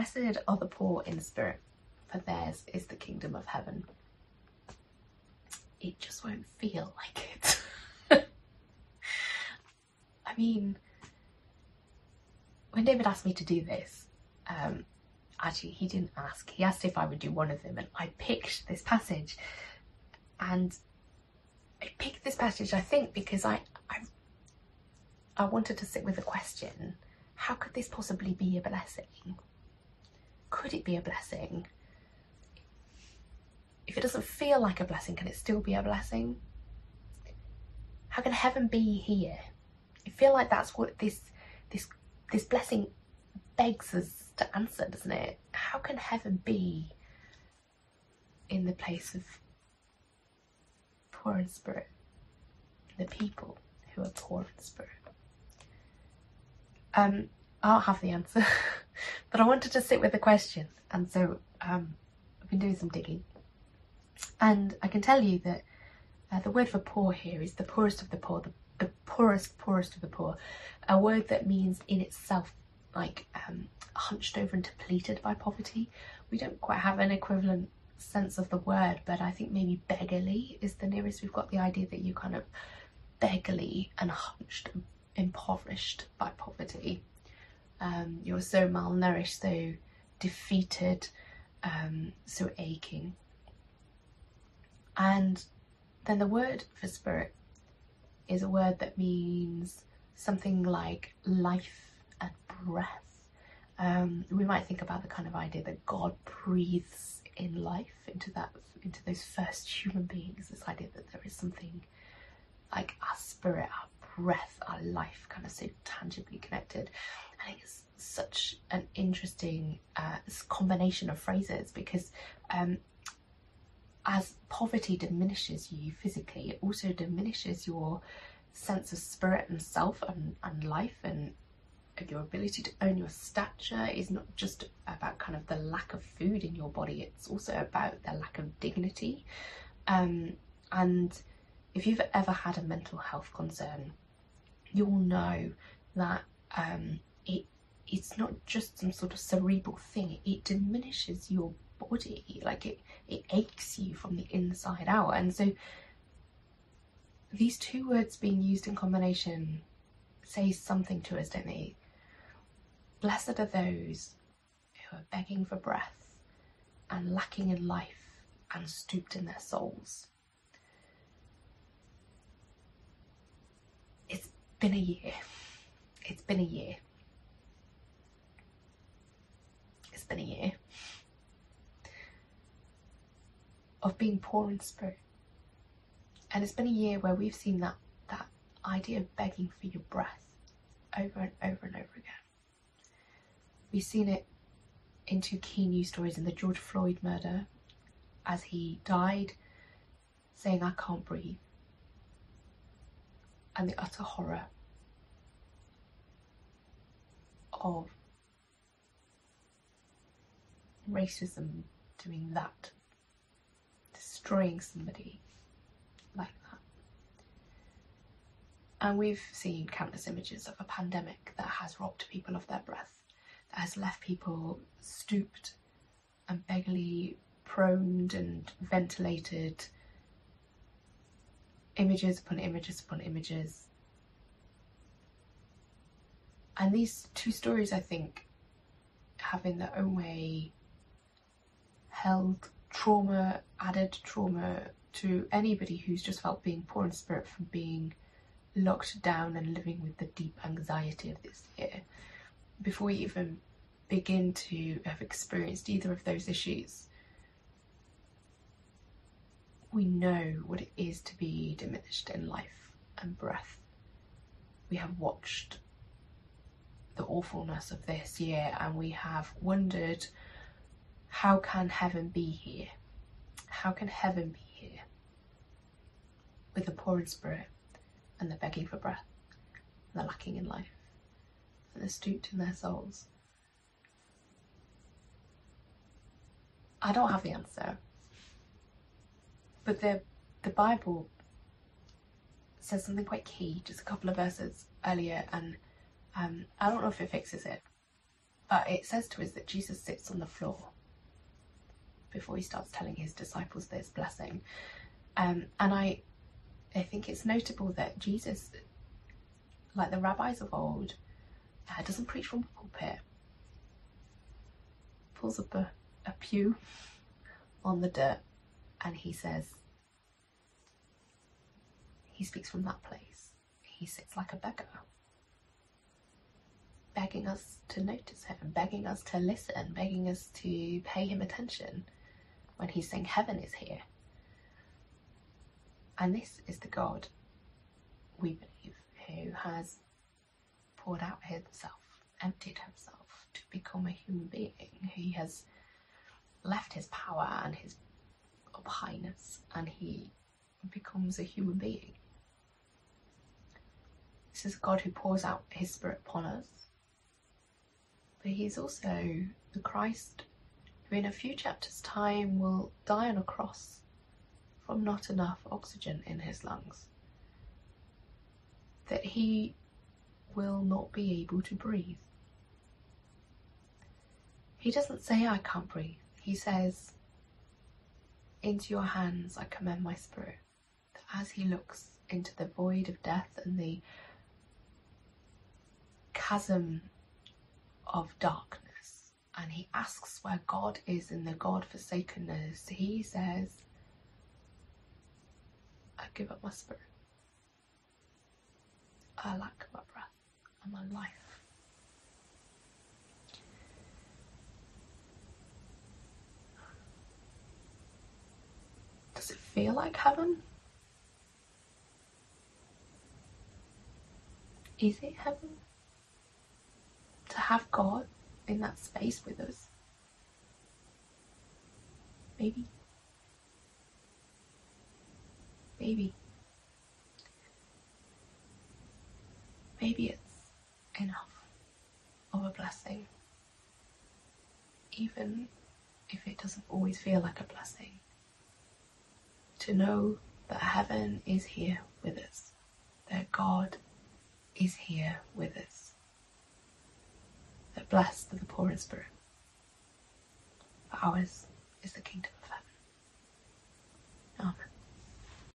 Blessed are the poor in spirit, for theirs is the kingdom of heaven. It just won't feel like it. I mean, when David asked me to do this, um, actually he didn't ask, he asked if I would do one of them and I picked this passage and I picked this passage I think because I, I, I wanted to sit with the question, how could this possibly be a blessing? Could it be a blessing? If it doesn't feel like a blessing, can it still be a blessing? How can heaven be here? I feel like that's what this this this blessing begs us to answer, doesn't it? How can heaven be in the place of poor in spirit? The people who are poor in spirit. Um, I don't have the answer, but I wanted to sit with the question, and so um, I've been doing some digging. And I can tell you that uh, the word for poor here is the poorest of the poor, the, the poorest, poorest of the poor, a word that means in itself like um, hunched over and depleted by poverty. We don't quite have an equivalent sense of the word, but I think maybe beggarly is the nearest we've got the idea that you kind of beggarly and hunched and impoverished by poverty. Um, you're so malnourished, so defeated, um, so aching. And then the word for spirit is a word that means something like life and breath. Um, we might think about the kind of idea that God breathes in life into that into those first human beings. This idea that there is something like our spirit, our breath, our life, kind of so tangibly connected. I think it's such an interesting uh, combination of phrases because um, as poverty diminishes you physically, it also diminishes your sense of spirit and self and, and life and your ability to own your stature is not just about kind of the lack of food in your body, it's also about the lack of dignity. Um, and if you've ever had a mental health concern, you'll know that um, it it's not just some sort of cerebral thing, it diminishes your body, like it, it aches you from the inside out. And so these two words being used in combination say something to us, don't they? Blessed are those who are begging for breath and lacking in life and stooped in their souls. It's been a year. It's been a year. It's been a year of being poor in spirit. And it's been a year where we've seen that that idea of begging for your breath over and over and over again. We've seen it in two key news stories in the George Floyd murder as he died saying I can't breathe and the utter horror of racism doing that destroying somebody like that. And we've seen countless images of a pandemic that has robbed people of their breath, that has left people stooped and beggarly proned and ventilated, images upon images upon images. And these two stories, I think, have in their own way held trauma, added trauma to anybody who's just felt being poor in spirit from being locked down and living with the deep anxiety of this year. Before we even begin to have experienced either of those issues, we know what it is to be diminished in life and breath. We have watched the awfulness of this year and we have wondered how can heaven be here? How can heaven be here? With the poor in spirit and the begging for breath, and the lacking in life, and the stooped in their souls. I don't have the answer, but the the Bible says something quite key, just a couple of verses earlier, and um, I don't know if it fixes it, But it says to us that Jesus sits on the floor before he starts telling his disciples this blessing. Um, and I, I think it's notable that Jesus, like the rabbis of old, uh, doesn't preach from the pulpit. Pulls up a, a pew on the dirt and he says, he speaks from that place. He sits like a beggar, begging us to notice him, begging us to listen, begging us to pay him attention when he's saying heaven is here. And this is the God we believe who has poured out himself, emptied himself to become a human being. He has left his power and his highness and he becomes a human being. This is God who pours out his spirit upon us. But he's also the Christ who in a few chapters time will die on a cross from not enough oxygen in his lungs. That he will not be able to breathe. He doesn't say, I can't breathe. He says, Into your hands I commend my spirit. As he looks into the void of death and the chasm of darkness, and he asks where God is in the God forsakenness, he says, I give up my spirit. I lack my breath and my life. Does it feel like heaven? Is it heaven? To have God in that space with us? Maybe. Maybe. Maybe it's enough of a blessing, even if it doesn't always feel like a blessing. To know that heaven is here with us, that God is here with us, that blessed the poor in spirit. For ours is the kingdom of heaven. Amen.